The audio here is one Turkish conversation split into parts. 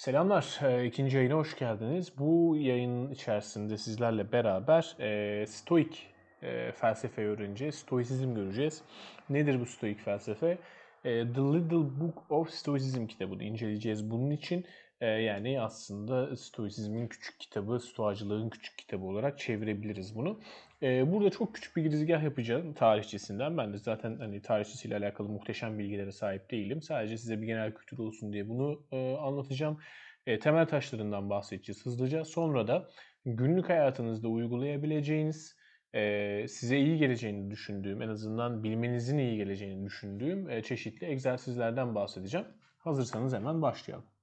Selamlar, eee, ikinci yayına hoş geldiniz. Bu yayının içerisinde sizlerle beraber eee, Stoik eee, felsefe öğreneceğiz, Stoisizm göreceğiz. Nedir bu Stoik felsefe? Eee, The Little Book of Stoicism kitabını inceleyeceğiz bunun için. Eee, yani aslında Stoisizmin küçük kitabı, Stoacılığın küçük kitabı olarak çevirebiliriz bunu. Eee, burada çok küçük bir girizgah yapacağım tarihçesinden. Ben de zaten hani tarihçesiyle alakalı muhteşem bilgilere sahip değilim. Sadece size bir genel kültür olsun diye bunu eee, anlatacağım. Eee, temel taşlarından bahsedeceğiz hızlıca. Sonra da günlük hayatınızda uygulayabileceğiniz, eee, size iyi geleceğini düşündüğüm, en azından bilmenizin iyi geleceğini düşündüğüm eee, çeşitli egzersizlerden bahsedeceğim. Hazırsanız hemen başlayalım.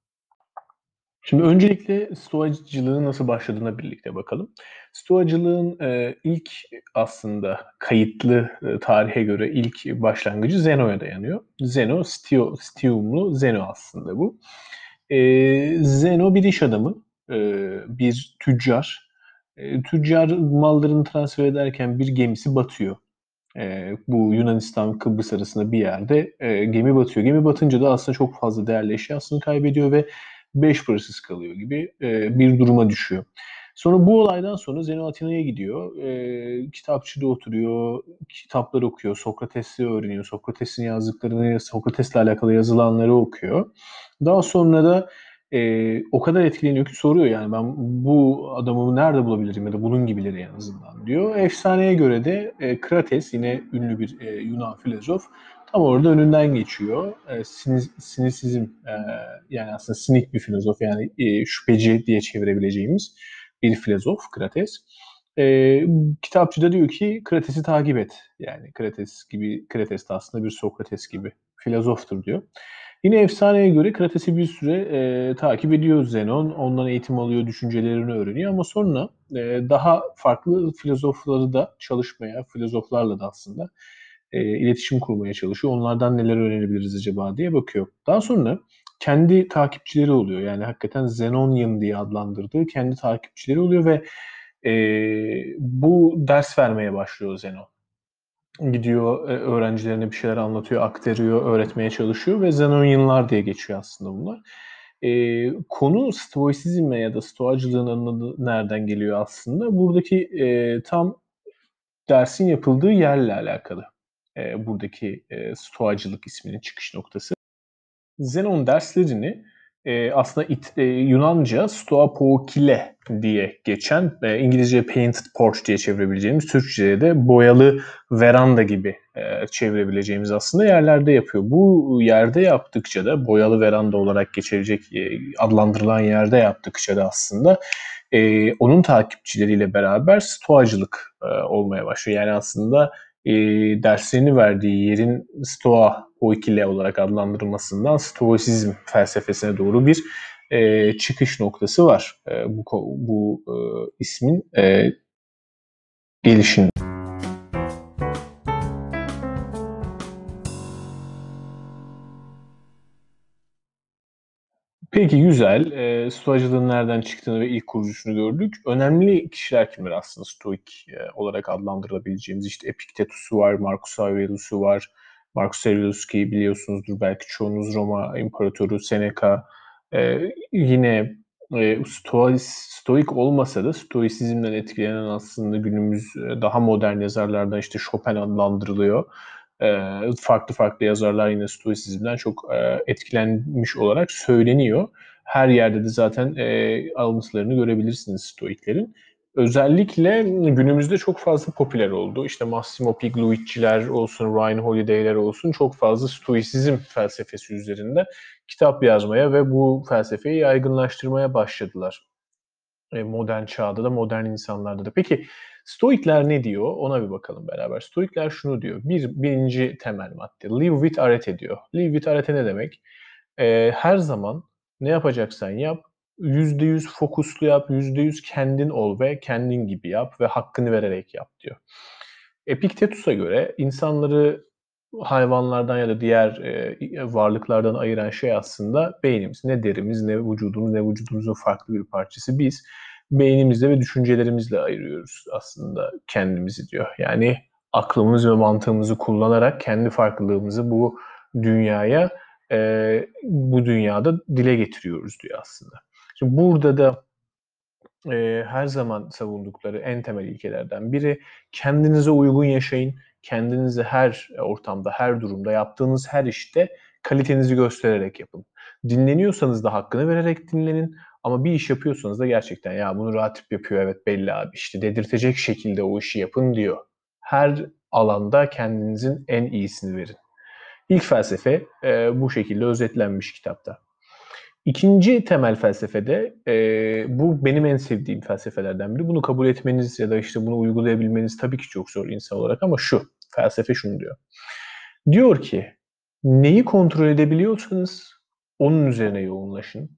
Şimdi öncelikle Stoacılığın nasıl başladığına birlikte bakalım. Stoacılığın e, ilk aslında kayıtlı e, tarihe göre ilk başlangıcı Zeno'ya dayanıyor. Zeno, Stio, Stiumlu Zeno aslında bu. E, Zeno bir iş adamı, e, bir tüccar. E, tüccar mallarını transfer ederken bir gemisi batıyor. E, bu Yunanistan Kıbrıs arasında bir yerde e, gemi batıyor. Gemi batınca da aslında çok fazla değerli eşyasını kaybediyor ve beş parasız kalıyor gibi e, bir duruma düşüyor. Sonra bu olaydan sonra Zeno Atina'ya gidiyor. E, kitapçıda oturuyor, kitaplar okuyor, Sokrates'i öğreniyor. Sokrates'in yazdıklarını, Sokrates'le alakalı yazılanları okuyor. Daha sonra da e, o kadar etkileniyor ki soruyor yani ben bu adamı nerede bulabilirim ya da bunun gibileri en azından diyor. Efsaneye göre de e, Krates yine ünlü bir e, Yunan filozof tam orada önünden geçiyor. E, sinisizm e, yani aslında sinik bir filozof yani e, şüpheci diye çevirebileceğimiz bir filozof Krates. E, kitapçıda diyor ki Krates'i takip et. Yani Krates gibi Krates de aslında bir Sokrates gibi filozoftur diyor. Yine efsaneye göre Krates'i bir süre e, takip ediyor Zenon. Ondan eğitim alıyor, düşüncelerini öğreniyor ama sonra e, daha farklı filozofları da çalışmaya, filozoflarla da aslında e, iletişim kurmaya çalışıyor. Onlardan neler öğrenebiliriz acaba diye bakıyor. Daha sonra kendi takipçileri oluyor. Yani hakikaten Zenonian diye adlandırdığı kendi takipçileri oluyor ve e, bu ders vermeye başlıyor Zenon. Gidiyor e, öğrencilerine bir şeyler anlatıyor, aktarıyor, öğretmeye çalışıyor ve Zenonianlar diye geçiyor aslında bunlar. E, konu Stoisizme ya da Stoacılığın adı nereden geliyor aslında? Buradaki e, tam dersin yapıldığı yerle alakalı e, buradaki e, stoacılık isminin çıkış noktası. Zenon derslerini e, aslında it, e, Yunanca stoapokile diye geçen, e, İngilizce painted porch diye çevirebileceğimiz, Türkçe'de de boyalı veranda gibi e, çevirebileceğimiz aslında yerlerde yapıyor. Bu yerde yaptıkça da boyalı veranda olarak geçirecek e, adlandırılan yerde yaptıkça da aslında e, onun takipçileriyle beraber stoacılık e, olmaya başlıyor. Yani aslında e, derslerini verdiği yerin Stoa Oikile olarak adlandırılmasından Stoisizm felsefesine doğru bir e, çıkış noktası var e, bu bu e, ismin e, gelişinde. Peki güzel. E, Stoacılığın nereden çıktığını ve ilk kurucusunu gördük. Önemli kişiler kimler aslında Stoik e, olarak adlandırılabileceğimiz? İşte Epiktetus'u var, Marcus Aurelius'u var. Marcus Aurelius ki biliyorsunuzdur belki çoğunuz Roma İmparatoru Seneca. E, yine e, Stois, Stoik olmasa da Stoisizmden etkilenen aslında günümüz e, daha modern yazarlardan işte Chopin adlandırılıyor farklı farklı yazarlar yine Stoisizmden çok etkilenmiş olarak söyleniyor. Her yerde de zaten e, alıntılarını görebilirsiniz Stoiklerin. Özellikle günümüzde çok fazla popüler oldu. İşte Massimo Pigliucci'ler olsun, Ryan Holiday'ler olsun çok fazla Stoisizm felsefesi üzerinde kitap yazmaya ve bu felsefeyi yaygınlaştırmaya başladılar. modern çağda da, modern insanlarda da. Peki Stoikler ne diyor? Ona bir bakalım beraber. Stoikler şunu diyor. Bir, birinci temel madde. Live with arete diyor. Live with arete ne demek? Ee, her zaman ne yapacaksan yap. %100 fokuslu yap. %100 kendin ol ve kendin gibi yap ve hakkını vererek yap diyor. Epiktetus'a göre insanları hayvanlardan ya da diğer e, varlıklardan ayıran şey aslında beynimiz. Ne derimiz, ne vücudumuz, ne vücudumuzun farklı bir parçası. Biz beynimizle ve düşüncelerimizle ayırıyoruz aslında kendimizi diyor. Yani aklımız ve mantığımızı kullanarak kendi farklılığımızı bu dünyaya e, bu dünyada dile getiriyoruz diyor aslında. Şimdi burada da e, her zaman savundukları en temel ilkelerden biri kendinize uygun yaşayın. Kendinizi her ortamda, her durumda, yaptığınız her işte kalitenizi göstererek yapın. Dinleniyorsanız da hakkını vererek dinlenin. Ama bir iş yapıyorsanız da gerçekten ya bunu ratip yapıyor evet belli abi işte dedirtecek şekilde o işi yapın diyor. Her alanda kendinizin en iyisini verin. İlk felsefe e, bu şekilde özetlenmiş kitapta. İkinci temel felsefede e, bu benim en sevdiğim felsefelerden biri. Bunu kabul etmeniz ya da işte bunu uygulayabilmeniz tabii ki çok zor insan olarak ama şu felsefe şunu diyor. Diyor ki neyi kontrol edebiliyorsanız onun üzerine yoğunlaşın.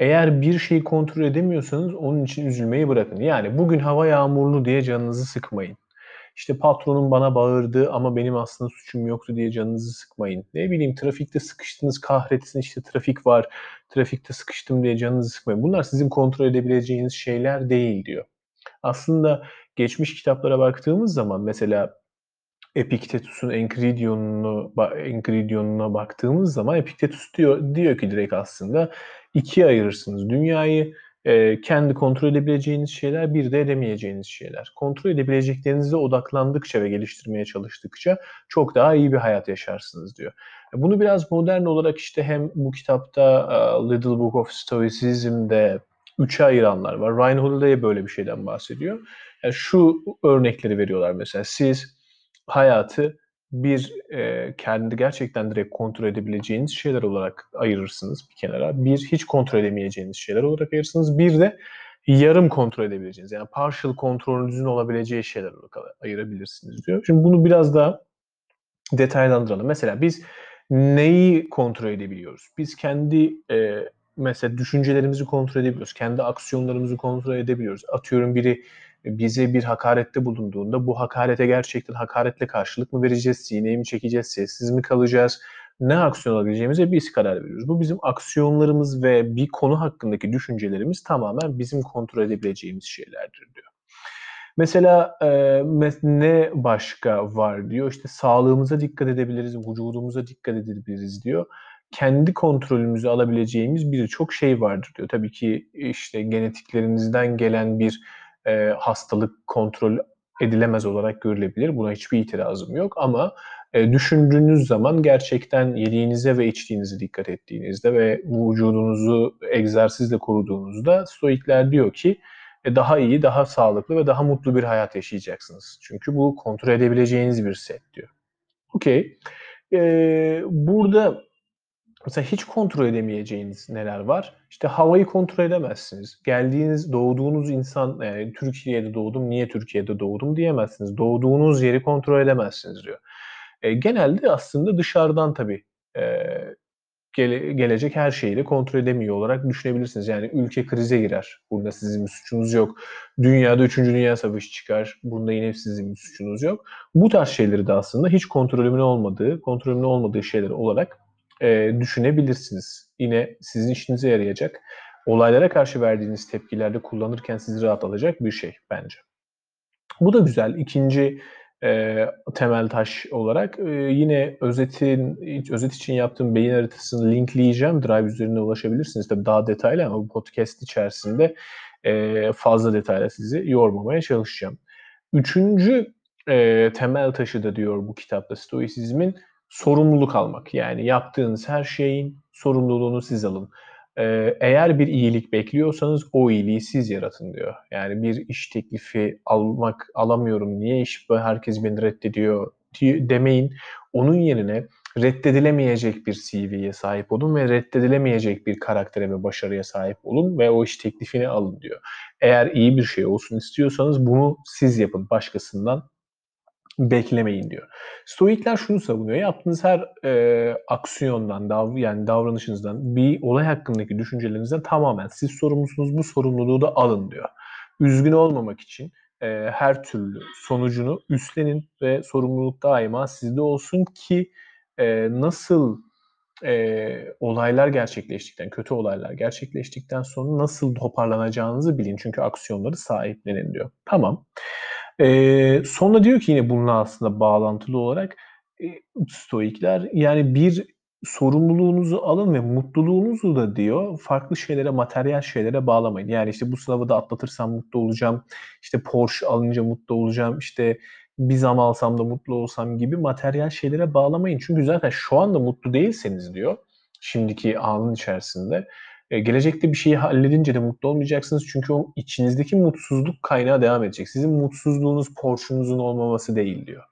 Eğer bir şeyi kontrol edemiyorsanız onun için üzülmeyi bırakın. Yani bugün hava yağmurlu diye canınızı sıkmayın. İşte patronum bana bağırdı ama benim aslında suçum yoktu diye canınızı sıkmayın. Ne bileyim trafikte sıkıştınız kahretsin işte trafik var. Trafikte sıkıştım diye canınızı sıkmayın. Bunlar sizin kontrol edebileceğiniz şeyler değil diyor. Aslında geçmiş kitaplara baktığımız zaman mesela Epiktetus'un Enkridion'unu Enkridion'una baktığımız zaman Epiktetus diyor diyor ki direkt aslında ikiye ayırırsınız dünyayı e, kendi kontrol edebileceğiniz şeyler, bir de edemeyeceğiniz şeyler. Kontrol edebileceklerinize odaklandıkça ve geliştirmeye çalıştıkça çok daha iyi bir hayat yaşarsınız diyor. Bunu biraz modern olarak işte hem bu kitapta uh, Little Book of Stoicism'de üçe ayıranlar var. Ryan Holiday böyle bir şeyden bahsediyor. Yani şu örnekleri veriyorlar mesela. Siz hayatı bir e, kendi gerçekten direkt kontrol edebileceğiniz şeyler olarak ayırırsınız bir kenara. Bir hiç kontrol edemeyeceğiniz şeyler olarak ayırırsınız. Bir de yarım kontrol edebileceğiniz yani partial kontrolünüzün olabileceği şeyler olarak ayırabilirsiniz diyor. Şimdi bunu biraz daha detaylandıralım. Mesela biz neyi kontrol edebiliyoruz? Biz kendi e, mesela düşüncelerimizi kontrol edebiliyoruz. Kendi aksiyonlarımızı kontrol edebiliyoruz. Atıyorum biri bize bir hakarette bulunduğunda bu hakarete gerçekten hakaretle karşılık mı vereceğiz, sineği mi çekeceğiz, sessiz mi kalacağız, ne aksiyon alabileceğimize biz karar veriyoruz. Bu bizim aksiyonlarımız ve bir konu hakkındaki düşüncelerimiz tamamen bizim kontrol edebileceğimiz şeylerdir diyor. Mesela e, ne başka var diyor. İşte sağlığımıza dikkat edebiliriz, vücudumuza dikkat edebiliriz diyor. Kendi kontrolümüzü alabileceğimiz birçok şey vardır diyor. Tabii ki işte genetiklerinizden gelen bir e, hastalık kontrol edilemez olarak görülebilir. Buna hiçbir itirazım yok ama e, düşündüğünüz zaman gerçekten yediğinize ve içtiğinize dikkat ettiğinizde ve vücudunuzu egzersizle koruduğunuzda stoikler diyor ki e, daha iyi, daha sağlıklı ve daha mutlu bir hayat yaşayacaksınız. Çünkü bu kontrol edebileceğiniz bir set diyor. Okey. Ee, burada Mesela hiç kontrol edemeyeceğiniz neler var? İşte havayı kontrol edemezsiniz. Geldiğiniz, doğduğunuz insan, yani Türkiye'de doğdum, niye Türkiye'de doğdum diyemezsiniz. Doğduğunuz yeri kontrol edemezsiniz diyor. E, genelde aslında dışarıdan tabii e, gele, gelecek her şeyi de kontrol edemiyor olarak düşünebilirsiniz. Yani ülke krize girer. Burada sizin bir suçunuz yok. Dünyada 3. Dünya Savaşı çıkar. Bunda yine sizin bir suçunuz yok. Bu tarz şeyleri de aslında hiç kontrolümün olmadığı, kontrolümün olmadığı şeyler olarak e, düşünebilirsiniz. Yine sizin işinize yarayacak. Olaylara karşı verdiğiniz tepkilerde kullanırken sizi rahat alacak bir şey bence. Bu da güzel. İkinci e, temel taş olarak e, yine özetin özet için yaptığım beyin haritasını linkleyeceğim. Drive üzerine ulaşabilirsiniz. Tabii daha detaylı ama bu podcast içerisinde e, fazla detayla sizi yormamaya çalışacağım. Üçüncü e, temel taşı da diyor bu kitapta Stoisizmin sorumluluk almak. Yani yaptığınız her şeyin sorumluluğunu siz alın. Ee, eğer bir iyilik bekliyorsanız o iyiliği siz yaratın diyor. Yani bir iş teklifi almak alamıyorum niye iş herkes beni reddediyor demeyin. Onun yerine reddedilemeyecek bir CV'ye sahip olun ve reddedilemeyecek bir karaktere ve başarıya sahip olun ve o iş teklifini alın diyor. Eğer iyi bir şey olsun istiyorsanız bunu siz yapın başkasından beklemeyin diyor. Stoikler şunu savunuyor. Yaptığınız her e, aksiyondan, dav yani davranışınızdan, bir olay hakkındaki düşüncelerinizden tamamen siz sorumlusunuz. Bu sorumluluğu da alın diyor. Üzgün olmamak için e, her türlü sonucunu üstlenin ve sorumluluk daima sizde olsun ki e, nasıl e, olaylar gerçekleştikten, kötü olaylar gerçekleştikten sonra nasıl toparlanacağınızı bilin. Çünkü aksiyonları sahiplenin diyor. Tamam. Ee, sonra diyor ki yine bununla aslında bağlantılı olarak e, Stoikler yani bir sorumluluğunuzu alın ve mutluluğunuzu da diyor farklı şeylere, materyal şeylere bağlamayın. Yani işte bu sınavı da atlatırsam mutlu olacağım, işte Porsche alınca mutlu olacağım, işte bir zam alsam da mutlu olsam gibi materyal şeylere bağlamayın. Çünkü zaten şu anda mutlu değilseniz diyor, şimdiki anın içerisinde, e, gelecekte bir şeyi halledince de mutlu olmayacaksınız. Çünkü o içinizdeki mutsuzluk kaynağı devam edecek. Sizin mutsuzluğunuz Porsche'unuzun olmaması değil diyor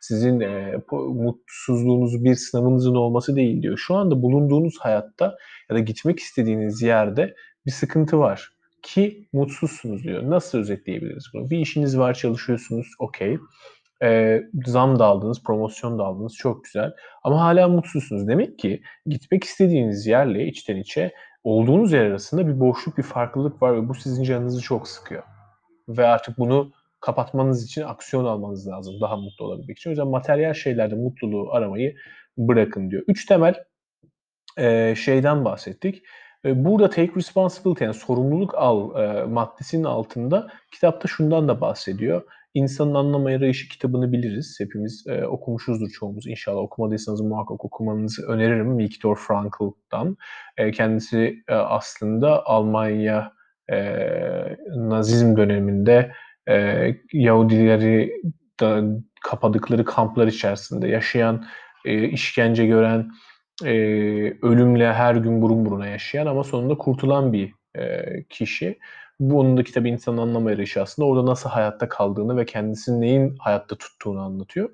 sizin e, mutsuzluğunuz bir sınavınızın olması değil diyor. Şu anda bulunduğunuz hayatta ya da gitmek istediğiniz yerde bir sıkıntı var ki mutsuzsunuz diyor. Nasıl özetleyebiliriz bunu? Bir işiniz var, çalışıyorsunuz, okey. E, zam da aldınız, promosyon da aldınız, çok güzel. Ama hala mutsuzsunuz. Demek ki gitmek istediğiniz yerle içten içe olduğunuz yer arasında bir boşluk, bir farklılık var ve bu sizin canınızı çok sıkıyor. Ve artık bunu kapatmanız için aksiyon almanız lazım daha mutlu olabilmek için. O yüzden materyal şeylerde mutluluğu aramayı bırakın diyor. Üç temel e, şeyden bahsettik. E, burada take responsibility yani sorumluluk al e, maddesinin altında kitapta şundan da bahsediyor. İnsanın Anlam Arayışı kitabını biliriz. Hepimiz e, okumuşuzdur çoğumuz. İnşallah okumadıysanız muhakkak okumanızı öneririm. Viktor Frankl'dan. E, kendisi e, aslında Almanya e, Nazizm döneminde e, Yahudileri da kapadıkları kamplar içerisinde yaşayan, e, işkence gören, e, ölümle her gün burun buruna yaşayan ama sonunda kurtulan bir e, kişi. Bu onun da kitabı insanın anlama yarışı aslında. Orada nasıl hayatta kaldığını ve kendisini neyin hayatta tuttuğunu anlatıyor.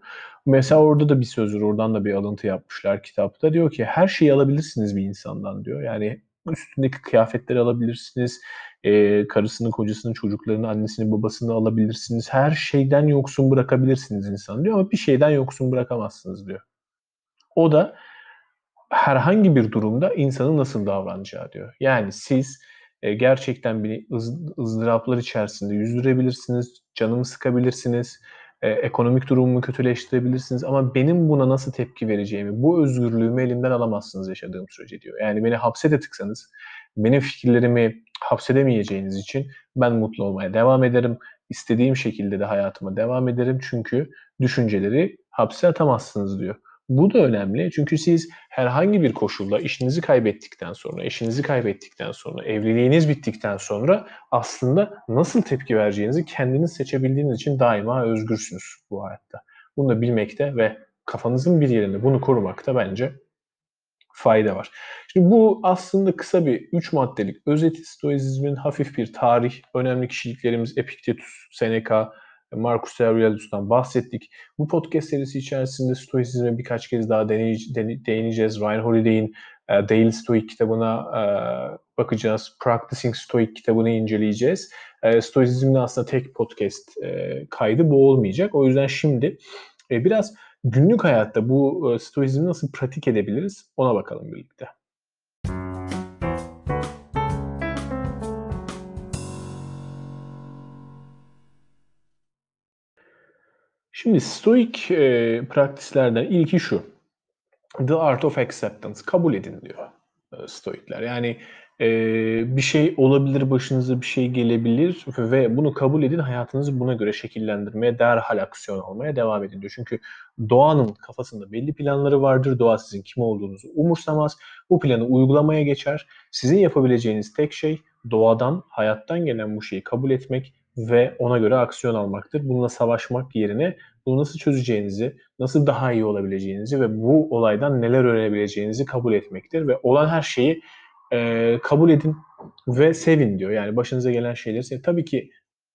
Mesela orada da bir söz var. Oradan da bir alıntı yapmışlar kitapta. Diyor ki her şeyi alabilirsiniz bir insandan diyor. Yani üstündeki kıyafetleri alabilirsiniz, e, karısını, kocasını, çocuklarını, annesini, babasını alabilirsiniz. Her şeyden yoksun bırakabilirsiniz insan diyor ama bir şeyden yoksun bırakamazsınız diyor. O da herhangi bir durumda insanın nasıl davranacağı diyor. Yani siz e, gerçekten bir ız, ızdıraplar içerisinde yüzdürebilirsiniz, canımı sıkabilirsiniz, e, ekonomik durumumu kötüleştirebilirsiniz ama benim buna nasıl tepki vereceğimi, bu özgürlüğümü elimden alamazsınız yaşadığım sürece diyor. Yani beni hapse de tıksanız, benim fikirlerimi hapsedemeyeceğiniz için ben mutlu olmaya devam ederim. İstediğim şekilde de hayatıma devam ederim çünkü düşünceleri hapse atamazsınız diyor. Bu da önemli çünkü siz herhangi bir koşulda işinizi kaybettikten sonra, eşinizi kaybettikten sonra, evliliğiniz bittikten sonra aslında nasıl tepki vereceğinizi kendiniz seçebildiğiniz için daima özgürsünüz bu hayatta. Bunu da bilmekte ve kafanızın bir yerinde bunu korumakta bence fayda var. Şimdi bu aslında kısa bir üç maddelik özeti Stoizmin hafif bir tarih, önemli kişiliklerimiz Epiktetus, Seneca, Marcus Aurelius'tan bahsettik. Bu podcast serisi içerisinde Stoisizme birkaç kez daha değineceğiz. Ryan Holiday'in e, Daily Stoic kitabına e, bakacağız. Practicing Stoic kitabını inceleyeceğiz. E, aslında tek podcast e, kaydı bu olmayacak. O yüzden şimdi e, biraz günlük hayatta bu e, nasıl pratik edebiliriz ona bakalım birlikte. Şimdi stoik e, praktislerden ilki şu. The art of acceptance. Kabul edin diyor e, stoikler. Yani e, bir şey olabilir, başınıza bir şey gelebilir ve bunu kabul edin, hayatınızı buna göre şekillendirmeye, derhal aksiyon almaya devam edin diyor. Çünkü doğanın kafasında belli planları vardır. Doğa sizin kim olduğunuzu umursamaz. Bu planı uygulamaya geçer. Sizin yapabileceğiniz tek şey doğadan, hayattan gelen bu şeyi kabul etmek ve ona göre aksiyon almaktır. Bununla savaşmak yerine bunu nasıl çözeceğinizi, nasıl daha iyi olabileceğinizi ve bu olaydan neler öğrenebileceğinizi kabul etmektir ve olan her şeyi e, kabul edin ve sevin diyor. Yani başınıza gelen şeyleri sevin. Tabii ki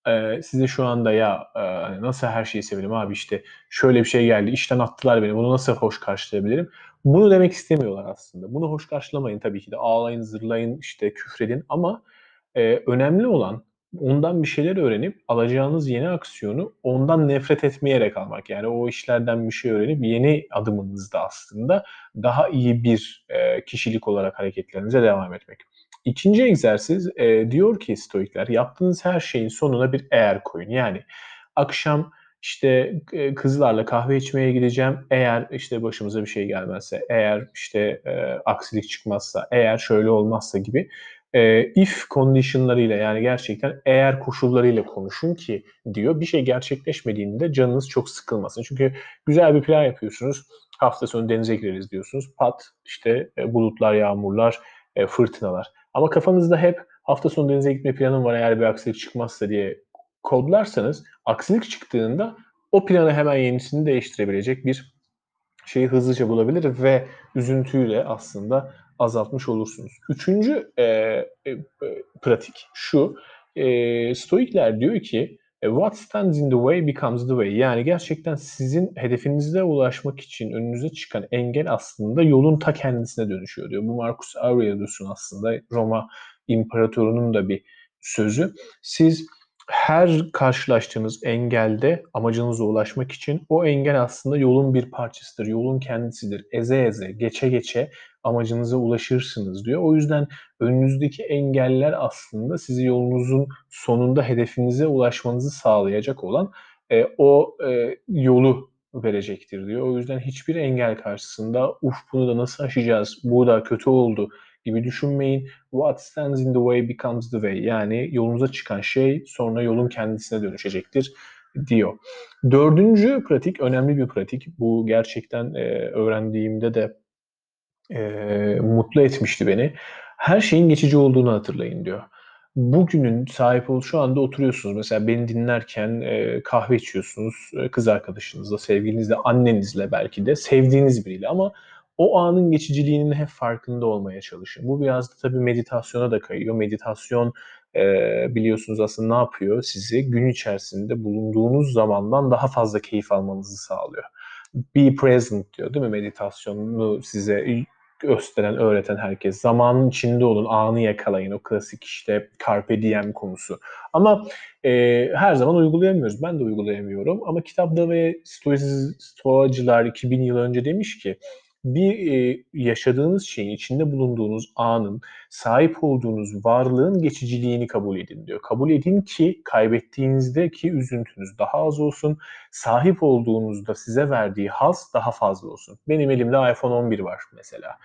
e, size şu anda ya e, nasıl her şeyi sevelim abi işte şöyle bir şey geldi, işten attılar beni, bunu nasıl hoş karşılayabilirim? Bunu demek istemiyorlar aslında. Bunu hoş karşılamayın tabii ki de. Ağlayın, zırlayın, işte küfredin ama e, önemli olan ondan bir şeyler öğrenip alacağınız yeni aksiyonu ondan nefret etmeyerek almak. Yani o işlerden bir şey öğrenip yeni adımınızda aslında daha iyi bir e, kişilik olarak hareketlerinize devam etmek. İkinci egzersiz e, diyor ki stoikler yaptığınız her şeyin sonuna bir eğer koyun. Yani akşam işte e, kızlarla kahve içmeye gideceğim. Eğer işte başımıza bir şey gelmezse, eğer işte e, aksilik çıkmazsa, eğer şöyle olmazsa gibi e, if conditionlarıyla yani gerçekten eğer koşullarıyla konuşun ki diyor bir şey gerçekleşmediğinde canınız çok sıkılmasın. Çünkü güzel bir plan yapıyorsunuz. Hafta sonu denize gireriz diyorsunuz. Pat işte e, bulutlar, yağmurlar, e, fırtınalar. Ama kafanızda hep hafta sonu denize gitme planım var eğer bir aksilik çıkmazsa diye kodlarsanız aksilik çıktığında o planı hemen yenisini değiştirebilecek bir şeyi hızlıca bulabilir ve üzüntüyle aslında azaltmış olursunuz. Üçüncü e, e, pratik şu. E, Stoikler diyor ki what stands in the way becomes the way. Yani gerçekten sizin hedefinize ulaşmak için önünüze çıkan engel aslında yolun ta kendisine dönüşüyor diyor. Bu Marcus Aurelius'un aslında Roma imparatorunun da bir sözü. Siz her karşılaştığınız engelde amacınıza ulaşmak için o engel aslında yolun bir parçasıdır, yolun kendisidir. Eze eze, geçe geçe amacınıza ulaşırsınız diyor. O yüzden önünüzdeki engeller aslında sizi yolunuzun sonunda hedefinize ulaşmanızı sağlayacak olan e, o e, yolu verecektir diyor. O yüzden hiçbir engel karşısında uf bunu da nasıl aşacağız, bu da kötü oldu gibi düşünmeyin. What stands in the way becomes the way. Yani yolunuza çıkan şey sonra yolun kendisine dönüşecektir diyor. Dördüncü pratik, önemli bir pratik. Bu gerçekten e, öğrendiğimde de e, mutlu etmişti beni. Her şeyin geçici olduğunu hatırlayın diyor. Bugünün sahip ol şu anda oturuyorsunuz. Mesela beni dinlerken e, kahve içiyorsunuz. E, kız arkadaşınızla, sevgilinizle, annenizle belki de sevdiğiniz biriyle ama o anın geçiciliğinin hep farkında olmaya çalışın. Bu biraz da tabii meditasyona da kayıyor. Meditasyon e, biliyorsunuz aslında ne yapıyor? Sizi gün içerisinde bulunduğunuz zamandan daha fazla keyif almanızı sağlıyor. Be present diyor değil mi meditasyonu size gösteren, öğreten herkes. Zamanın içinde olun, anı yakalayın. O klasik işte carpe diem konusu. Ama e, her zaman uygulayamıyoruz. Ben de uygulayamıyorum. Ama kitapta ve stoacılar 2000 yıl önce demiş ki bir yaşadığınız şeyin, içinde bulunduğunuz anın, sahip olduğunuz varlığın geçiciliğini kabul edin diyor. Kabul edin ki kaybettiğinizdeki üzüntünüz daha az olsun, sahip olduğunuzda size verdiği haz daha fazla olsun. Benim elimde iPhone 11 var mesela.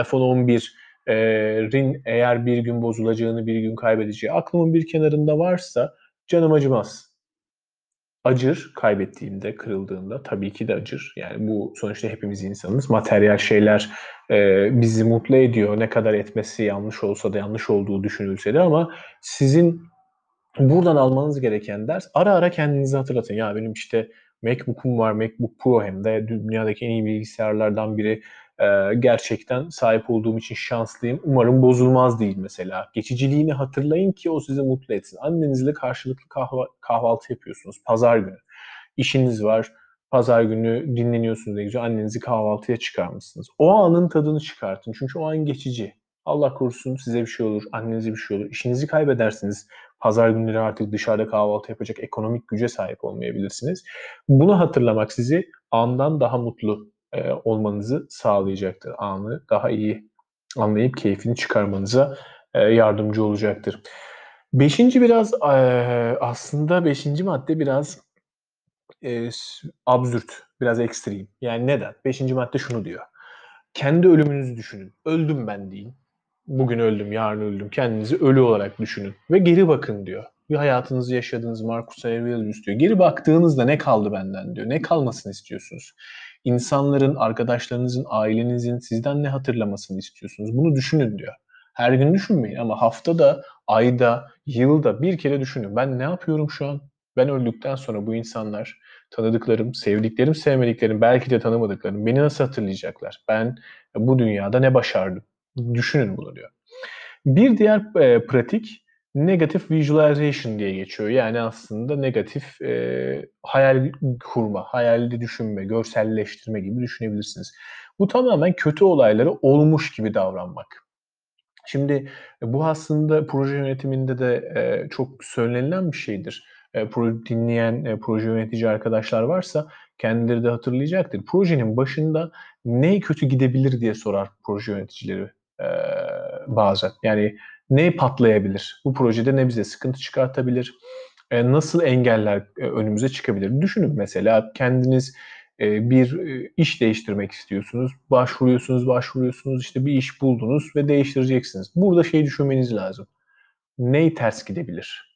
iPhone 11 e, rin eğer bir gün bozulacağını, bir gün kaybedeceği aklımın bir kenarında varsa canım acımaz acır kaybettiğinde, kırıldığında tabii ki de acır. Yani bu sonuçta hepimiz insanız. Materyal şeyler e, bizi mutlu ediyor. Ne kadar etmesi yanlış olsa da yanlış olduğu düşünülse de ama sizin buradan almanız gereken ders ara ara kendinizi hatırlatın. Ya benim işte MacBook'um var, MacBook Pro hem de dünyadaki en iyi bilgisayarlardan biri. Ee, gerçekten sahip olduğum için şanslıyım. Umarım bozulmaz değil mesela. Geçiciliğini hatırlayın ki o sizi mutlu etsin. Annenizle karşılıklı kahva, kahvaltı yapıyorsunuz pazar günü. İşiniz var. Pazar günü dinleniyorsunuz ne güzel. Annenizi kahvaltıya çıkarmışsınız. O anın tadını çıkartın. Çünkü o an geçici. Allah korusun size bir şey olur, annenize bir şey olur. İşinizi kaybedersiniz. Pazar günleri artık dışarıda kahvaltı yapacak ekonomik güce sahip olmayabilirsiniz. Bunu hatırlamak sizi andan daha mutlu e, olmanızı sağlayacaktır. Anı daha iyi anlayıp keyfini çıkarmanıza e, yardımcı olacaktır. Beşinci biraz e, aslında beşinci madde biraz e, absürt, biraz ekstrem. Yani neden? Beşinci madde şunu diyor. Kendi ölümünüzü düşünün. Öldüm ben deyin. Bugün öldüm, yarın öldüm. Kendinizi ölü olarak düşünün. Ve geri bakın diyor. Bir hayatınızı yaşadığınız Marcus Aurelius diyor. Geri baktığınızda ne kaldı benden diyor. Ne kalmasını istiyorsunuz? İnsanların, arkadaşlarınızın, ailenizin sizden ne hatırlamasını istiyorsunuz? Bunu düşünün diyor. Her gün düşünmeyin ama haftada, ayda, yılda bir kere düşünün. Ben ne yapıyorum şu an? Ben öldükten sonra bu insanlar, tanıdıklarım, sevdiklerim, sevmediklerim, belki de tanımadıklarım beni nasıl hatırlayacaklar? Ben bu dünyada ne başardım? Düşünün bunu diyor. Bir diğer e, pratik negative visualization diye geçiyor. Yani aslında negatif e, hayal kurma, hayalde düşünme, görselleştirme gibi düşünebilirsiniz. Bu tamamen kötü olayları olmuş gibi davranmak. Şimdi bu aslında proje yönetiminde de e, çok söylenilen bir şeydir. E, pro, dinleyen e, proje yönetici arkadaşlar varsa kendileri de hatırlayacaktır. Projenin başında ne kötü gidebilir diye sorar proje yöneticileri e, bazen. Yani ne patlayabilir? Bu projede ne bize sıkıntı çıkartabilir? E, nasıl engeller e, önümüze çıkabilir? Düşünün mesela kendiniz e, bir e, iş değiştirmek istiyorsunuz. Başvuruyorsunuz, başvuruyorsunuz, işte bir iş buldunuz ve değiştireceksiniz. Burada şey düşünmeniz lazım. Ney ters gidebilir?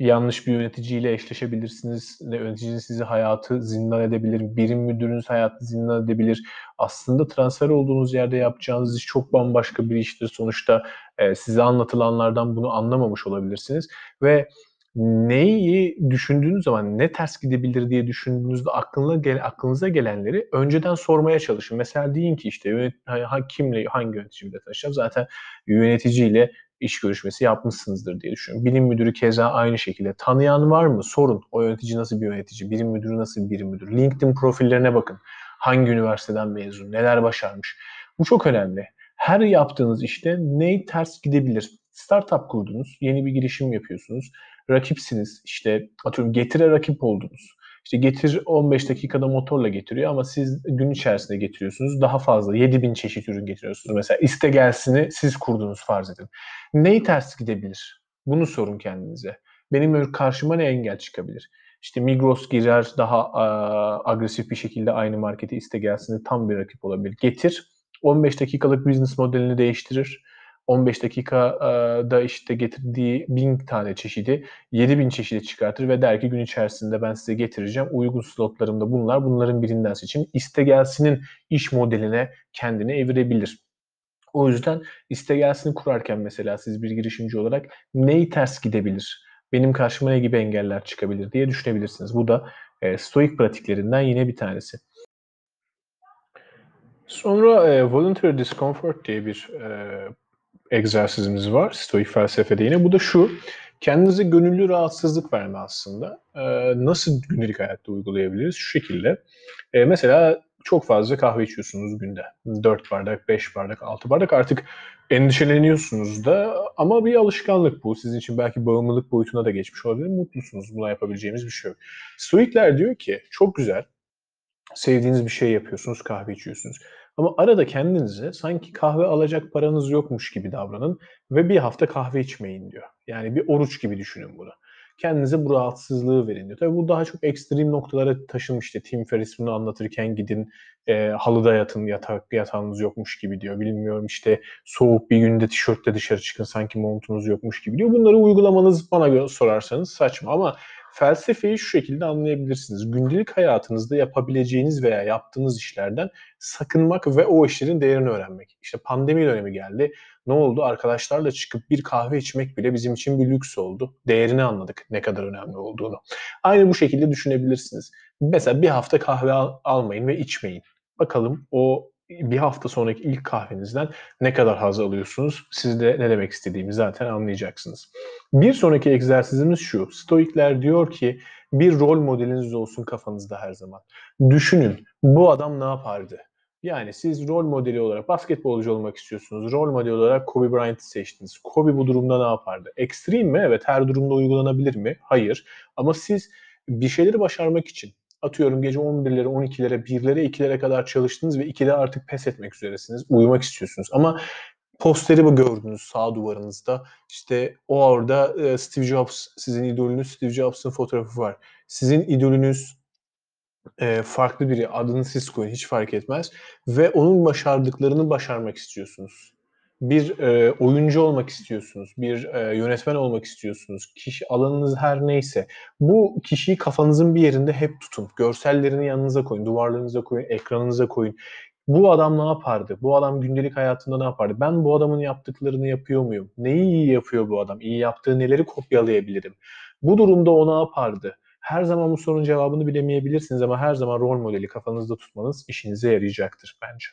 yanlış bir yöneticiyle eşleşebilirsiniz. Yöneticiniz sizi hayatı zindan edebilir. Birim müdürünüz hayatı zindan edebilir. Aslında transfer olduğunuz yerde yapacağınız iş çok bambaşka bir iştir. Sonuçta e, size anlatılanlardan bunu anlamamış olabilirsiniz. Ve neyi düşündüğünüz zaman ne ters gidebilir diye düşündüğünüzde aklına gel, aklınıza gelenleri önceden sormaya çalışın. Mesela deyin ki işte yönet, kimle hangi yöneticiyle tanışacağım? Zaten yöneticiyle iş görüşmesi yapmışsınızdır diye düşünüyorum. Bilim müdürü keza aynı şekilde. Tanıyan var mı? Sorun. O yönetici nasıl bir yönetici? Bilim müdürü nasıl bir bilim müdürü? LinkedIn profillerine bakın. Hangi üniversiteden mezun? Neler başarmış? Bu çok önemli. Her yaptığınız işte ne ters gidebilir? Startup kurdunuz, yeni bir girişim yapıyorsunuz. Rakipsiniz. İşte atıyorum getire rakip oldunuz. İşte getir 15 dakikada motorla getiriyor ama siz gün içerisinde getiriyorsunuz. Daha fazla 7000 çeşit ürün getiriyorsunuz. Mesela iste gelsini siz kurdunuz farz edin. Neyi ters gidebilir? Bunu sorun kendinize. Benim karşıma ne engel çıkabilir? İşte Migros girer daha a, agresif bir şekilde aynı markete iste gelsini tam bir rakip olabilir. Getir 15 dakikalık business modelini değiştirir 15 dakikada işte getirdiği 1000 tane çeşidi 7000 çeşidi çıkartır ve der ki gün içerisinde ben size getireceğim. Uygun slotlarımda bunlar. Bunların birinden seçin. İste gelsinin iş modeline kendini evirebilir. O yüzden iste gelsini kurarken mesela siz bir girişimci olarak neyi ters gidebilir? Benim karşıma ne gibi engeller çıkabilir diye düşünebilirsiniz. Bu da e, stoik pratiklerinden yine bir tanesi. Sonra e, voluntary discomfort diye bir e, egzersizimiz var Stoik felsefede yine. Bu da şu, kendinize gönüllü rahatsızlık verme aslında. Ee, nasıl günlük hayatta uygulayabiliriz? Şu şekilde. Ee, mesela çok fazla kahve içiyorsunuz günde. 4 bardak, 5 bardak, 6 bardak artık endişeleniyorsunuz da ama bir alışkanlık bu. Sizin için belki bağımlılık boyutuna da geçmiş olabilir. Mutlusunuz. Buna yapabileceğimiz bir şey yok. Stoikler diyor ki çok güzel. Sevdiğiniz bir şey yapıyorsunuz, kahve içiyorsunuz. Ama arada kendinize sanki kahve alacak paranız yokmuş gibi davranın ve bir hafta kahve içmeyin diyor. Yani bir oruç gibi düşünün bunu. Kendinize bu rahatsızlığı verin diyor. Tabii bu daha çok ekstrem noktalara taşınmış. İşte Tim Ferriss bunu anlatırken gidin e, halıda yatın yatak yatağınız yokmuş gibi diyor. Bilmiyorum işte soğuk bir günde tişörtle dışarı çıkın sanki montunuz yokmuş gibi diyor. Bunları uygulamanız bana sorarsanız saçma ama felsefeyi şu şekilde anlayabilirsiniz. Gündelik hayatınızda yapabileceğiniz veya yaptığınız işlerden sakınmak ve o işlerin değerini öğrenmek. İşte pandemi dönemi geldi. Ne oldu? Arkadaşlarla çıkıp bir kahve içmek bile bizim için bir lüks oldu. Değerini anladık ne kadar önemli olduğunu. Aynı bu şekilde düşünebilirsiniz. Mesela bir hafta kahve al- almayın ve içmeyin. Bakalım o bir hafta sonraki ilk kahvenizden ne kadar haz alıyorsunuz? Siz de ne demek istediğimi zaten anlayacaksınız. Bir sonraki egzersizimiz şu. Stoikler diyor ki bir rol modeliniz olsun kafanızda her zaman. Düşünün bu adam ne yapardı? Yani siz rol modeli olarak basketbolcu olmak istiyorsunuz. Rol modeli olarak Kobe Bryant'ı seçtiniz. Kobe bu durumda ne yapardı? Ekstrem mi? Evet her durumda uygulanabilir mi? Hayır. Ama siz bir şeyleri başarmak için atıyorum gece 11'lere, 12'lere, 1'lere, 2'lere kadar çalıştınız ve 2'de artık pes etmek üzeresiniz. Uyumak istiyorsunuz. Ama posteri bu gördünüz sağ duvarınızda. İşte o orada e, Steve Jobs, sizin idolünüz Steve Jobs'ın fotoğrafı var. Sizin idolünüz e, farklı biri, adını siz koyun hiç fark etmez. Ve onun başardıklarını başarmak istiyorsunuz bir e, oyuncu olmak istiyorsunuz, bir e, yönetmen olmak istiyorsunuz, kişi alanınız her neyse bu kişiyi kafanızın bir yerinde hep tutun. Görsellerini yanınıza koyun, duvarlarınıza koyun, ekranınıza koyun. Bu adam ne yapardı? Bu adam gündelik hayatında ne yapardı? Ben bu adamın yaptıklarını yapıyor muyum? Neyi iyi yapıyor bu adam? İyi yaptığı neleri kopyalayabilirim? Bu durumda o ne yapardı? Her zaman bu sorunun cevabını bilemeyebilirsiniz ama her zaman rol modeli kafanızda tutmanız işinize yarayacaktır bence.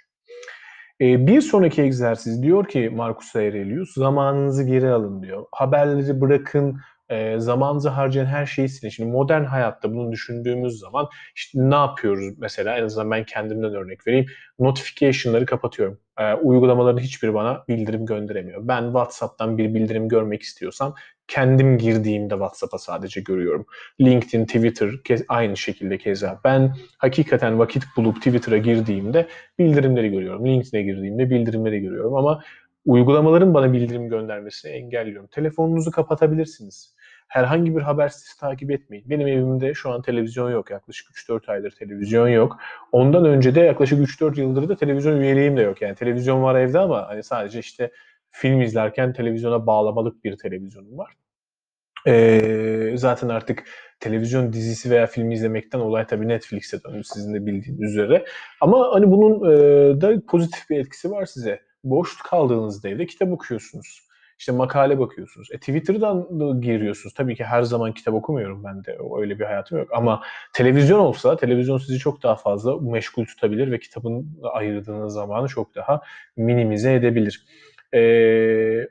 E, bir sonraki egzersiz diyor ki Marcus Aurelius zamanınızı geri alın diyor. Haberleri bırakın, e, zamanınızı harcayan her şeyi silin. Şimdi modern hayatta bunu düşündüğümüz zaman işte ne yapıyoruz mesela en azından ben kendimden örnek vereyim. Notification'ları kapatıyorum. E, uygulamaların hiçbiri bana bildirim gönderemiyor. Ben WhatsApp'tan bir bildirim görmek istiyorsam kendim girdiğimde WhatsApp'a sadece görüyorum. LinkedIn, Twitter aynı şekilde keza. Ben hakikaten vakit bulup Twitter'a girdiğimde bildirimleri görüyorum. LinkedIn'e girdiğimde bildirimleri görüyorum ama uygulamaların bana bildirim göndermesini engelliyorum. Telefonunuzu kapatabilirsiniz. Herhangi bir haber sitesi takip etmeyin. Benim evimde şu an televizyon yok. Yaklaşık 3-4 aydır televizyon yok. Ondan önce de yaklaşık 3-4 yıldır da televizyon üyeliğim de yok. Yani televizyon var evde ama hani sadece işte film izlerken televizyona bağlamalık bir televizyonum var. Ee, zaten artık televizyon dizisi veya filmi izlemekten olay tabii Netflix'e döndü sizin de bildiğiniz üzere. Ama hani bunun e, da pozitif bir etkisi var size. Boş kaldığınızda evde kitap okuyorsunuz. İşte makale bakıyorsunuz. E, Twitter'dan da giriyorsunuz. Tabii ki her zaman kitap okumuyorum ben de. Öyle bir hayatım yok. Ama televizyon olsa, televizyon sizi çok daha fazla meşgul tutabilir ve kitabın ayırdığınız zamanı çok daha minimize edebilir. E,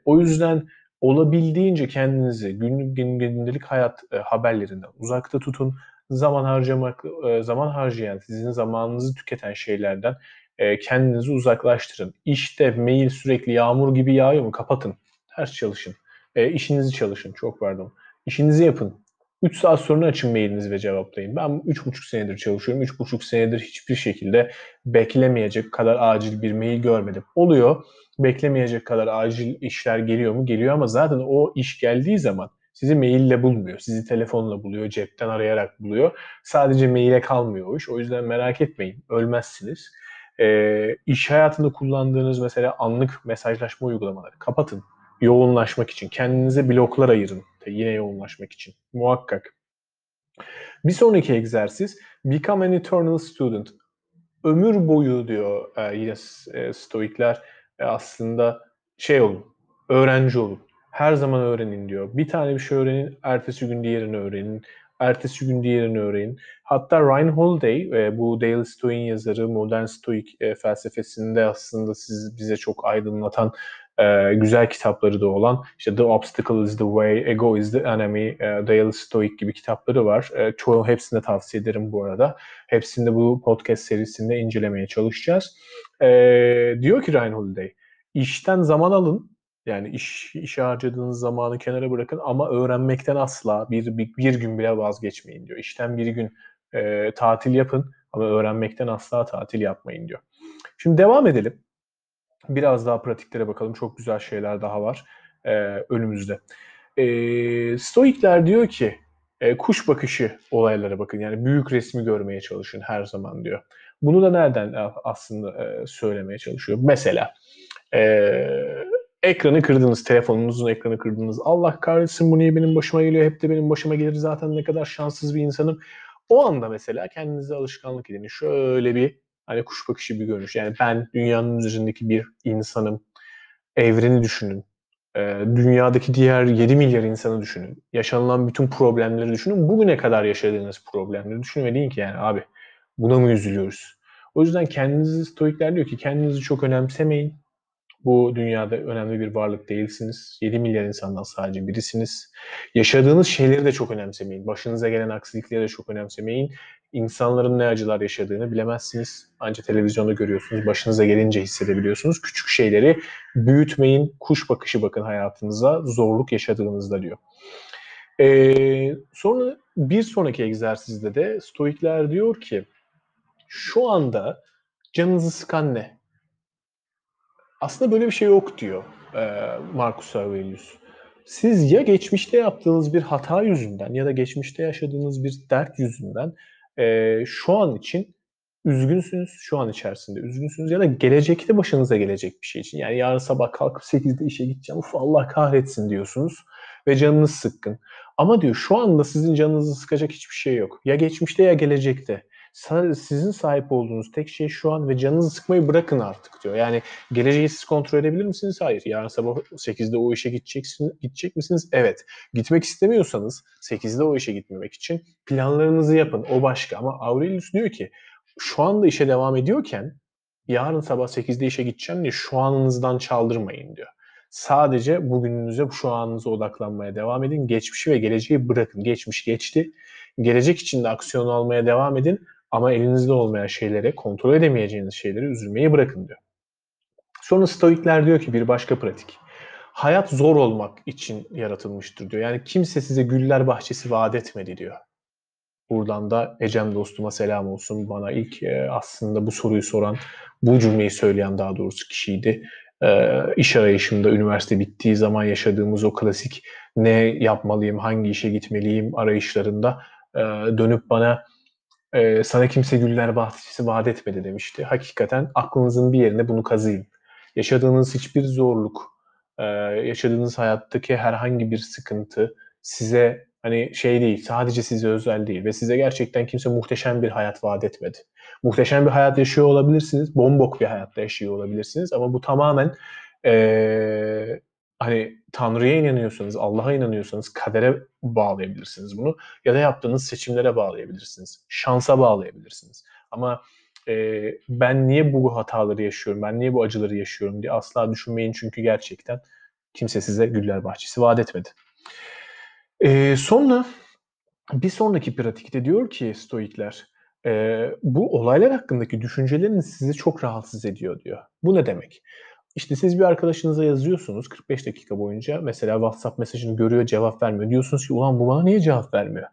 o yüzden olabildiğince kendinizi günlük gündelik hayat e, haberlerinden uzakta tutun. Zaman harcamak, e, zaman harcayan, sizin zamanınızı tüketen şeylerden e, kendinizi uzaklaştırın. İşte mail sürekli yağmur gibi yağıyor mu? Kapatın. Ders çalışın. E, işinizi çalışın. Çok pardon. İşinizi yapın. 3 saat sonra açın mailinizi ve cevaplayın. Ben 3,5 senedir çalışıyorum. 3,5 senedir hiçbir şekilde beklemeyecek kadar acil bir mail görmedim. Oluyor beklemeyecek kadar acil işler geliyor mu? Geliyor ama zaten o iş geldiği zaman sizi maille bulmuyor. Sizi telefonla buluyor, cepten arayarak buluyor. Sadece maile kalmıyor o iş. O yüzden merak etmeyin. Ölmezsiniz. Ee, iş hayatında kullandığınız mesela anlık mesajlaşma uygulamaları kapatın. Yoğunlaşmak için. Kendinize bloklar ayırın. Yine yoğunlaşmak için. Muhakkak. Bir sonraki egzersiz Become an Eternal Student. Ömür boyu diyor e, yine e, stoikler e, aslında şey olun, öğrenci olun. Her zaman öğrenin diyor. Bir tane bir şey öğrenin, ertesi gün diğerini öğrenin. Ertesi gün diğerini öğrenin. Hatta Ryan Holiday, e, bu Dale Stoick'in yazarı, modern stoik e, felsefesinde aslında siz bize çok aydınlatan e, güzel kitapları da olan işte The Obstacle is the Way, Ego is the Enemy, e, Dale Stoic gibi kitapları var. E, çoğu hepsini tavsiye ederim bu arada. Hepsini de bu podcast serisinde incelemeye çalışacağız. E, diyor ki Ryan Holiday, işten zaman alın, yani iş işe harcadığınız zamanı kenara bırakın ama öğrenmekten asla bir, bir, bir gün bile vazgeçmeyin diyor. İşten bir gün e, tatil yapın ama öğrenmekten asla tatil yapmayın diyor. Şimdi devam edelim. Biraz daha pratiklere bakalım. Çok güzel şeyler daha var e, önümüzde. E, Stoikler diyor ki e, kuş bakışı olaylara bakın. Yani büyük resmi görmeye çalışın her zaman diyor. Bunu da nereden e, aslında e, söylemeye çalışıyor? Mesela e, ekranı kırdınız, telefonunuzun ekranı kırdınız. Allah kahretsin bu niye benim başıma geliyor? Hep de benim başıma gelir zaten ne kadar şanssız bir insanım. O anda mesela kendinize alışkanlık edin. Şöyle bir Hani kuş bakışı bir görünüş. Yani ben dünyanın üzerindeki bir insanım. Evreni düşünün. E, dünyadaki diğer 7 milyar insanı düşünün. Yaşanılan bütün problemleri düşünün. Bugüne kadar yaşadığınız problemleri düşünün ve deyin ki yani abi buna mı üzülüyoruz? O yüzden kendinizi stoikler diyor ki kendinizi çok önemsemeyin. Bu dünyada önemli bir varlık değilsiniz. 7 milyar insandan sadece birisiniz. Yaşadığınız şeyleri de çok önemsemeyin. Başınıza gelen aksilikleri de çok önemsemeyin. İnsanların ne acılar yaşadığını bilemezsiniz. Ancak televizyonda görüyorsunuz. Başınıza gelince hissedebiliyorsunuz. Küçük şeyleri büyütmeyin. Kuş bakışı bakın hayatınıza zorluk yaşadığınızda diyor. Ee, sonra bir sonraki egzersizde de Stoikler diyor ki şu anda canınızı sıkan ne? Aslında böyle bir şey yok diyor e, Marcus Aurelius. Siz ya geçmişte yaptığınız bir hata yüzünden ya da geçmişte yaşadığınız bir dert yüzünden e, şu an için üzgünsünüz, şu an içerisinde üzgünsünüz ya da gelecekte başınıza gelecek bir şey için. Yani yarın sabah kalkıp 8'de işe gideceğim, uf Allah kahretsin diyorsunuz ve canınız sıkkın. Ama diyor şu anda sizin canınızı sıkacak hiçbir şey yok. Ya geçmişte ya gelecekte sizin sahip olduğunuz tek şey şu an ve canınızı sıkmayı bırakın artık diyor. Yani geleceği siz kontrol edebilir misiniz? Hayır. Yarın sabah 8'de o işe gideceksiniz, gidecek misiniz? Evet. Gitmek istemiyorsanız 8'de o işe gitmemek için planlarınızı yapın. O başka. Ama Aurelius diyor ki şu anda işe devam ediyorken yarın sabah 8'de işe gideceğim diye şu anınızdan çaldırmayın diyor. Sadece bugününüze, şu anınıza odaklanmaya devam edin. Geçmişi ve geleceği bırakın. Geçmiş geçti. Gelecek için de aksiyon almaya devam edin. Ama elinizde olmayan şeylere, kontrol edemeyeceğiniz şeylere üzülmeyi bırakın diyor. Sonra Stoikler diyor ki bir başka pratik. Hayat zor olmak için yaratılmıştır diyor. Yani kimse size güller bahçesi vaat etmedi diyor. Buradan da Ecem dostuma selam olsun. Bana ilk e, aslında bu soruyu soran, bu cümleyi söyleyen daha doğrusu kişiydi. E, iş arayışımda üniversite bittiği zaman yaşadığımız o klasik ne yapmalıyım, hangi işe gitmeliyim arayışlarında e, dönüp bana e, sana kimse güller bahçesi vaat etmedi demişti. Hakikaten aklınızın bir yerine bunu kazıyın. Yaşadığınız hiçbir zorluk, e, yaşadığınız hayattaki herhangi bir sıkıntı size hani şey değil, sadece size özel değil ve size gerçekten kimse muhteşem bir hayat vaat etmedi. Muhteşem bir hayat yaşıyor olabilirsiniz, bombok bir hayatta yaşıyor olabilirsiniz ama bu tamamen ee, hani Tanrı'ya inanıyorsanız, Allah'a inanıyorsanız kadere bağlayabilirsiniz bunu ya da yaptığınız seçimlere bağlayabilirsiniz, şansa bağlayabilirsiniz. Ama e, ben niye bu hataları yaşıyorum, ben niye bu acıları yaşıyorum diye asla düşünmeyin çünkü gerçekten kimse size güller bahçesi vaat etmedi. E, sonra bir sonraki pratikte diyor ki Stoikler, e, bu olaylar hakkındaki düşünceleriniz sizi çok rahatsız ediyor diyor. Bu ne demek? İşte siz bir arkadaşınıza yazıyorsunuz 45 dakika boyunca mesela WhatsApp mesajını görüyor cevap vermiyor. Diyorsunuz ki ulan bu bana niye cevap vermiyor?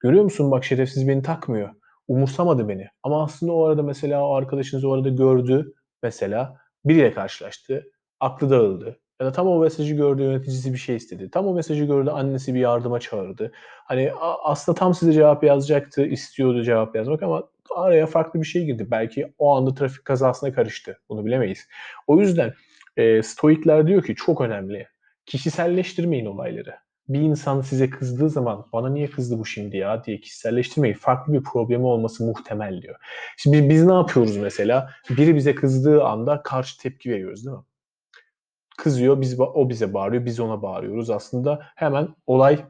Görüyor musun bak şerefsiz beni takmıyor. Umursamadı beni. Ama aslında o arada mesela o arkadaşınız o arada gördü mesela biriyle karşılaştı. Aklı dağıldı. Ya da tam o mesajı gördü yöneticisi bir şey istedi. Tam o mesajı gördü annesi bir yardıma çağırdı. Hani aslında tam size cevap yazacaktı, istiyordu cevap yazmak ama araya farklı bir şey girdi. Belki o anda trafik kazasına karıştı. Bunu bilemeyiz. O yüzden e, Stoikler diyor ki çok önemli. Kişiselleştirmeyin olayları. Bir insan size kızdığı zaman bana niye kızdı bu şimdi ya diye kişiselleştirmeyin. Farklı bir problemi olması muhtemel diyor. Şimdi biz, ne yapıyoruz mesela? Biri bize kızdığı anda karşı tepki veriyoruz değil mi? Kızıyor, biz o bize bağırıyor, biz ona bağırıyoruz. Aslında hemen olay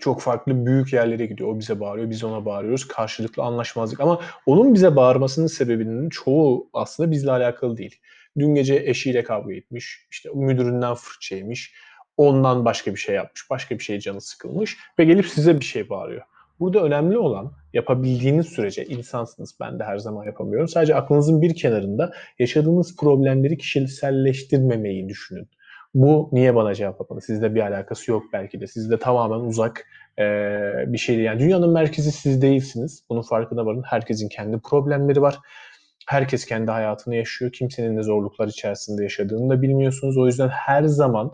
çok farklı büyük yerlere gidiyor. O bize bağırıyor, biz ona bağırıyoruz. Karşılıklı anlaşmazlık. Ama onun bize bağırmasının sebebinin çoğu aslında bizle alakalı değil. Dün gece eşiyle kavga etmiş, işte müdüründen fırça yemiş, ondan başka bir şey yapmış, başka bir şey canı sıkılmış ve gelip size bir şey bağırıyor. Burada önemli olan yapabildiğiniz sürece insansınız ben de her zaman yapamıyorum. Sadece aklınızın bir kenarında yaşadığınız problemleri kişiselleştirmemeyi düşünün. Bu niye bana cevap yapmadı? Sizde bir alakası yok belki de. Sizde tamamen uzak e, bir şey. Yani dünyanın merkezi siz değilsiniz. Bunun farkına varın. Herkesin kendi problemleri var. Herkes kendi hayatını yaşıyor. Kimsenin de zorluklar içerisinde yaşadığını da bilmiyorsunuz. O yüzden her zaman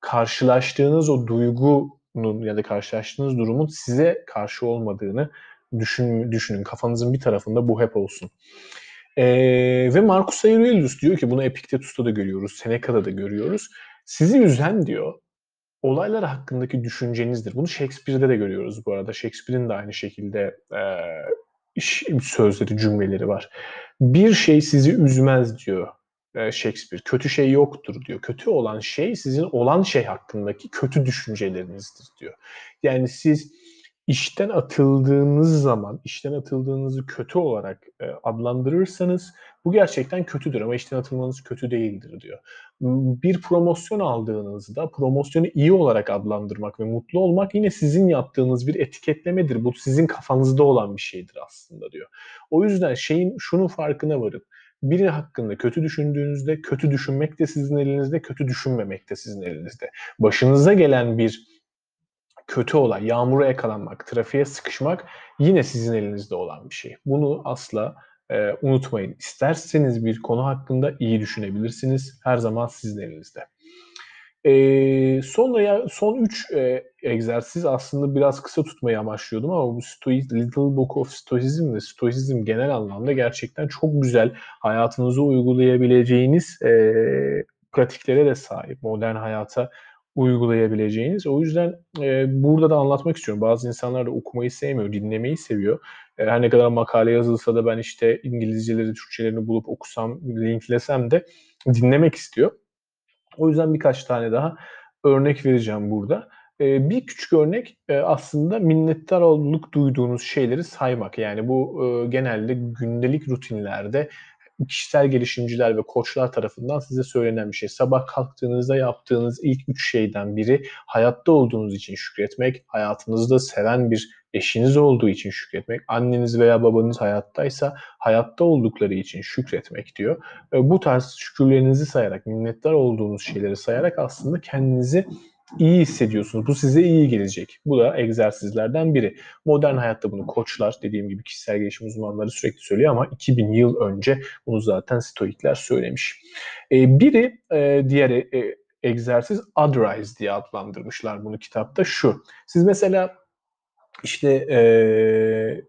karşılaştığınız o duygunun ya da karşılaştığınız durumun size karşı olmadığını düşün, düşünün. Kafanızın bir tarafında bu hep olsun. Ee, ve Marcus Aurelius diyor ki bunu Epiktetus'ta da görüyoruz, Seneca'da da görüyoruz. Sizi üzen diyor olaylar hakkındaki düşüncenizdir. Bunu Shakespeare'de de görüyoruz bu arada. Shakespeare'in de aynı şekilde e, sözleri, cümleleri var. Bir şey sizi üzmez diyor Shakespeare. Kötü şey yoktur diyor. Kötü olan şey sizin olan şey hakkındaki kötü düşüncelerinizdir diyor. Yani siz işten atıldığınız zaman, işten atıldığınızı kötü olarak e, adlandırırsanız bu gerçekten kötüdür ama işten atılmanız kötü değildir diyor. Bir promosyon aldığınızda promosyonu iyi olarak adlandırmak ve mutlu olmak yine sizin yaptığınız bir etiketlemedir. Bu sizin kafanızda olan bir şeydir aslında diyor. O yüzden şeyin şunun farkına varın. Biri hakkında kötü düşündüğünüzde kötü düşünmek de sizin elinizde, kötü düşünmemek de sizin elinizde. Başınıza gelen bir kötü olay, yağmura yakalanmak, trafiğe sıkışmak yine sizin elinizde olan bir şey. Bunu asla e, unutmayın. İsterseniz bir konu hakkında iyi düşünebilirsiniz. Her zaman sizin elinizde. E, sonra ya son üç e, egzersiz aslında biraz kısa tutmayı amaçlıyordum ama bu Stoic, Little Book of Stoicism ve Stoicism genel anlamda gerçekten çok güzel hayatınızı uygulayabileceğiniz e, pratiklere de sahip. Modern hayata uygulayabileceğiniz. O yüzden e, burada da anlatmak istiyorum. Bazı insanlar da okumayı sevmiyor, dinlemeyi seviyor. E, her ne kadar makale yazılsa da ben işte İngilizceleri, Türkçelerini bulup okusam, linklesem de dinlemek istiyor. O yüzden birkaç tane daha örnek vereceğim burada. E, bir küçük örnek e, aslında minnettarlık duyduğunuz şeyleri saymak. Yani bu e, genelde gündelik rutinlerde kişisel gelişimciler ve koçlar tarafından size söylenen bir şey. Sabah kalktığınızda yaptığınız ilk üç şeyden biri hayatta olduğunuz için şükretmek, hayatınızda seven bir eşiniz olduğu için şükretmek, anneniz veya babanız hayattaysa hayatta oldukları için şükretmek diyor. Bu tarz şükürlerinizi sayarak, minnettar olduğunuz şeyleri sayarak aslında kendinizi iyi hissediyorsunuz. Bu size iyi gelecek. Bu da egzersizlerden biri. Modern hayatta bunu koçlar, dediğim gibi kişisel gelişim uzmanları sürekli söylüyor ama 2000 yıl önce bunu zaten stoikler söylemiş. E, biri e, diğer e, egzersiz Adrise diye adlandırmışlar bunu kitapta şu. Siz mesela işte e,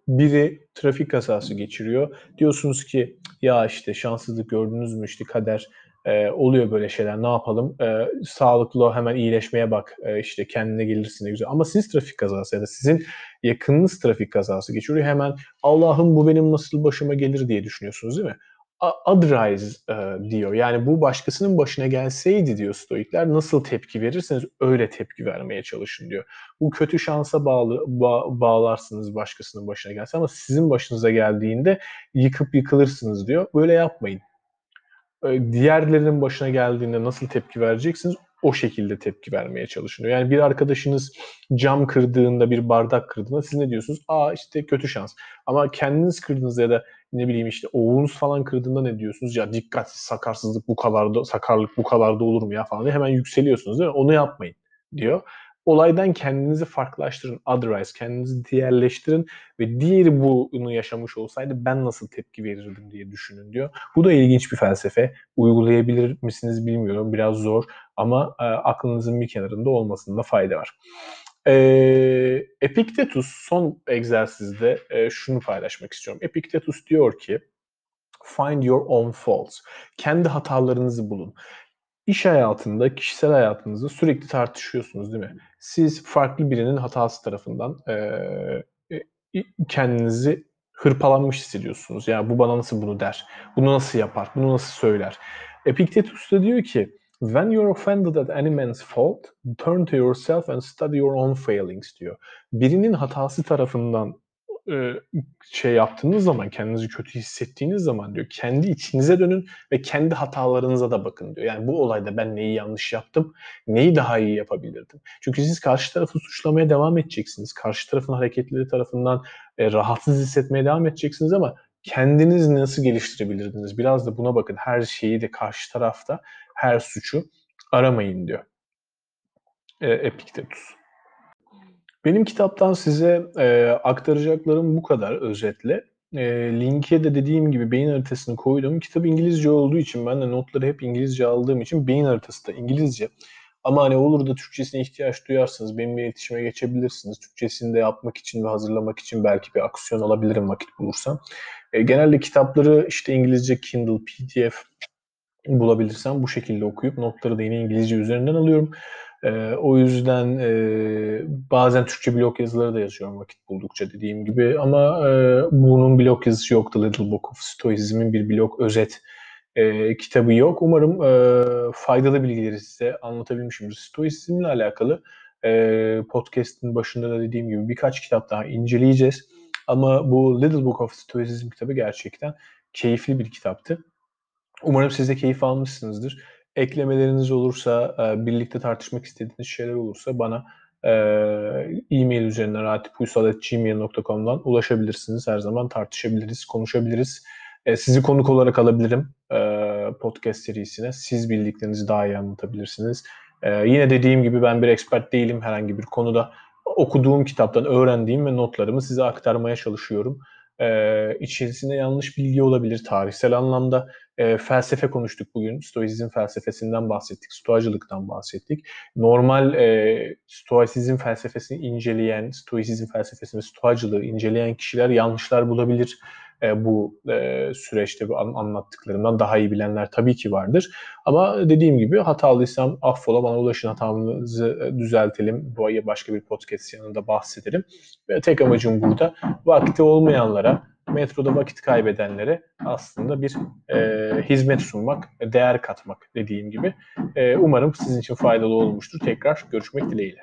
biri trafik kazası geçiriyor. Diyorsunuz ki ya işte şanssızlık gördünüz mü işte kader E, oluyor böyle şeyler. Ne yapalım? E, sağlıklı hemen iyileşmeye bak. E, işte kendine gelirsin ne güzel. Ama siz trafik kazası ya da sizin yakınınız trafik kazası geçiriyor. Hemen Allah'ım bu benim nasıl başıma gelir diye düşünüyorsunuz değil mi? otherwise e, diyor. Yani bu başkasının başına gelseydi diyor Stoikler nasıl tepki verirseniz öyle tepki vermeye çalışın diyor. Bu kötü şansa bağlı ba- bağlarsınız başkasının başına gelse ama sizin başınıza geldiğinde yıkıp yıkılırsınız diyor. Böyle yapmayın. E, diğerlerinin başına geldiğinde nasıl tepki vereceksiniz o şekilde tepki vermeye çalışın. Yani bir arkadaşınız cam kırdığında, bir bardak kırdığında siz ne diyorsunuz? Aa işte kötü şans. Ama kendiniz kırdığınızda ya da ne bileyim işte oğlunuz falan kırdığında ne diyorsunuz? Ya dikkat sakarsızlık bu kadar da sakarlık bu kadar da olur mu ya falan hemen yükseliyorsunuz değil mi? Onu yapmayın diyor. Olaydan kendinizi farklılaştırın. Otherwise kendinizi diğerleştirin ve diğeri bunu yaşamış olsaydı ben nasıl tepki verirdim diye düşünün diyor. Bu da ilginç bir felsefe. Uygulayabilir misiniz bilmiyorum. Biraz zor ama e, aklınızın bir kenarında olmasında fayda var. E, Epictetus son egzersizde e, şunu paylaşmak istiyorum. Epictetus diyor ki Find your own faults. Kendi hatalarınızı bulun. İş hayatında, kişisel hayatınızda sürekli tartışıyorsunuz değil mi? Siz farklı birinin hatası tarafından e, kendinizi hırpalanmış hissediyorsunuz. Yani bu bana nasıl bunu der? Bunu nasıl yapar? Bunu nasıl söyler? Epictetus da diyor ki When you're offended at any man's fault, turn to yourself and study your own failings diyor. Birinin hatası tarafından şey yaptığınız zaman, kendinizi kötü hissettiğiniz zaman diyor, kendi içinize dönün ve kendi hatalarınıza da bakın diyor. Yani bu olayda ben neyi yanlış yaptım, neyi daha iyi yapabilirdim. Çünkü siz karşı tarafı suçlamaya devam edeceksiniz. Karşı tarafın hareketleri tarafından e, rahatsız hissetmeye devam edeceksiniz ama kendiniz nasıl geliştirebilirdiniz? Biraz da buna bakın. Her şeyi de karşı tarafta, her suçu aramayın diyor. E, Epiktetus. Benim kitaptan size e, aktaracaklarım bu kadar özetle. E, linke de dediğim gibi beyin haritasını koydum. Kitap İngilizce olduğu için ben de notları hep İngilizce aldığım için beyin haritası da İngilizce. Ama hani olur da Türkçesine ihtiyaç duyarsanız benimle iletişime geçebilirsiniz. Türkçesini de yapmak için ve hazırlamak için belki bir aksiyon alabilirim vakit bulursam. E, genelde kitapları işte İngilizce Kindle, PDF bulabilirsem bu şekilde okuyup notları da yine İngilizce üzerinden alıyorum. E, o yüzden e, bazen Türkçe blog yazıları da yazıyorum vakit buldukça dediğim gibi. Ama e, bunun blog yazısı yoktu. Little Book of Stoicism'in bir blog özet e, kitabı yok. Umarım e, faydalı bilgileri size anlatabilmişimdir. Stoisizmle alakalı e, podcast'in başında da dediğim gibi birkaç kitap daha inceleyeceğiz. Ama bu Little Book of Stoicism kitabı gerçekten keyifli bir kitaptı. Umarım siz de keyif almışsınızdır eklemeleriniz olursa, e, birlikte tartışmak istediğiniz şeyler olursa bana e, e-mail üzerinden ratipuysalat.gmail.com'dan ulaşabilirsiniz. Her zaman tartışabiliriz, konuşabiliriz. E, sizi konuk olarak alabilirim podcast serisine. Siz bildiklerinizi daha iyi anlatabilirsiniz. Yine dediğim gibi ben bir expert değilim herhangi bir konuda. Okuduğum kitaptan öğrendiğim ve notlarımı size aktarmaya çalışıyorum. Ee, içerisinde yanlış bilgi olabilir tarihsel anlamda e, felsefe konuştuk bugün. Stoizm felsefesinden bahsettik, stoacılıktan bahsettik. Normal e, stoasizm felsefesini inceleyen, stoizm felsefesini, stoacılığı inceleyen kişiler yanlışlar bulabilir. E, bu e, süreçte bu an, anlattıklarımdan daha iyi bilenler tabii ki vardır. Ama dediğim gibi hatalıysam affola bana ulaşın hatamızı e, düzeltelim. Bu ay başka bir podcast yanında bahsederim. Ve tek amacım burada vakti olmayanlara metroda vakit kaybedenlere aslında bir e, hizmet sunmak, değer katmak dediğim gibi. E, umarım sizin için faydalı olmuştur. Tekrar görüşmek dileğiyle.